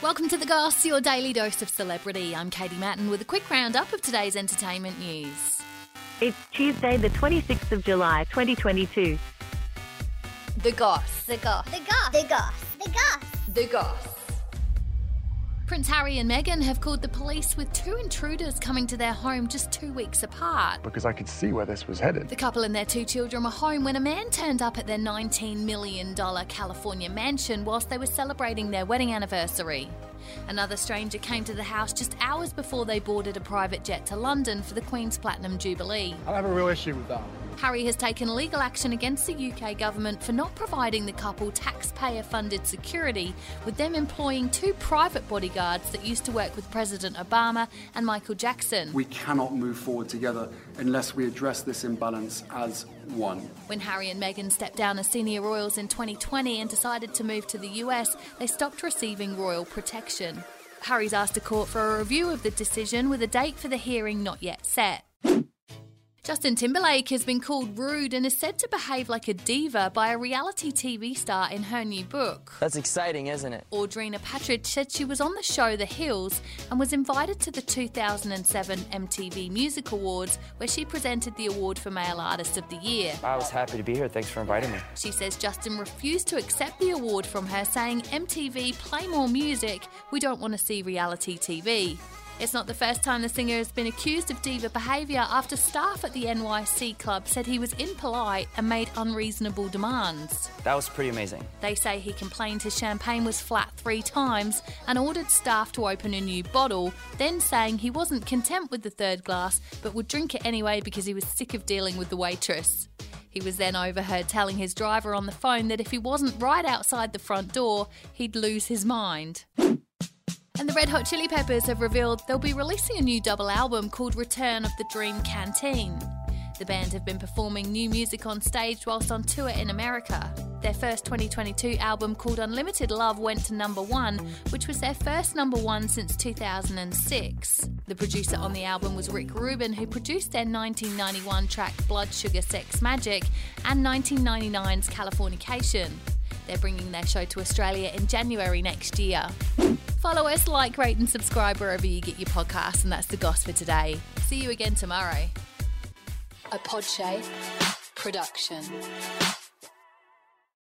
Welcome to The Goss, your daily dose of celebrity. I'm Katie Mattin with a quick roundup of today's entertainment news. It's Tuesday, the 26th of July, 2022. The Goss. The goss. The goss. The goss. The goss. The Goss. Prince Harry and Meghan have called the police with two intruders coming to their home just two weeks apart. because I could see where this was headed. The couple and their two children were home when a man turned up at their $19 million California mansion whilst they were celebrating their wedding anniversary. Another stranger came to the house just hours before they boarded a private jet to London for the Queen's Platinum Jubilee. I have a real issue with that. Harry has taken legal action against the UK government for not providing the couple taxpayer funded security, with them employing two private bodyguards that used to work with President Obama and Michael Jackson. We cannot move forward together unless we address this imbalance as one. When Harry and Meghan stepped down as senior royals in 2020 and decided to move to the US, they stopped receiving royal protection. Harry's asked a court for a review of the decision with a date for the hearing not yet set. Justin Timberlake has been called rude and is said to behave like a diva by a reality TV star in her new book. That's exciting, isn't it? Audrina Patridge said she was on the show The Hills and was invited to the 2007 MTV Music Awards, where she presented the award for Male Artist of the Year. I was happy to be here. Thanks for inviting me. She says Justin refused to accept the award from her, saying, MTV, play more music. We don't want to see reality TV. It's not the first time the singer has been accused of diva behaviour after staff at the NYC club said he was impolite and made unreasonable demands. That was pretty amazing. They say he complained his champagne was flat three times and ordered staff to open a new bottle, then saying he wasn't content with the third glass but would drink it anyway because he was sick of dealing with the waitress. He was then overheard telling his driver on the phone that if he wasn't right outside the front door, he'd lose his mind. The Red Hot Chili Peppers have revealed they'll be releasing a new double album called Return of the Dream Canteen. The band have been performing new music on stage whilst on tour in America. Their first 2022 album called Unlimited Love went to number one, which was their first number one since 2006. The producer on the album was Rick Rubin, who produced their 1991 track Blood Sugar Sex Magik and 1999's Californication. They're bringing their show to Australia in January next year. Follow us, like, rate, and subscribe wherever you get your podcasts, and that's the goss for today. See you again tomorrow. A Podshape production.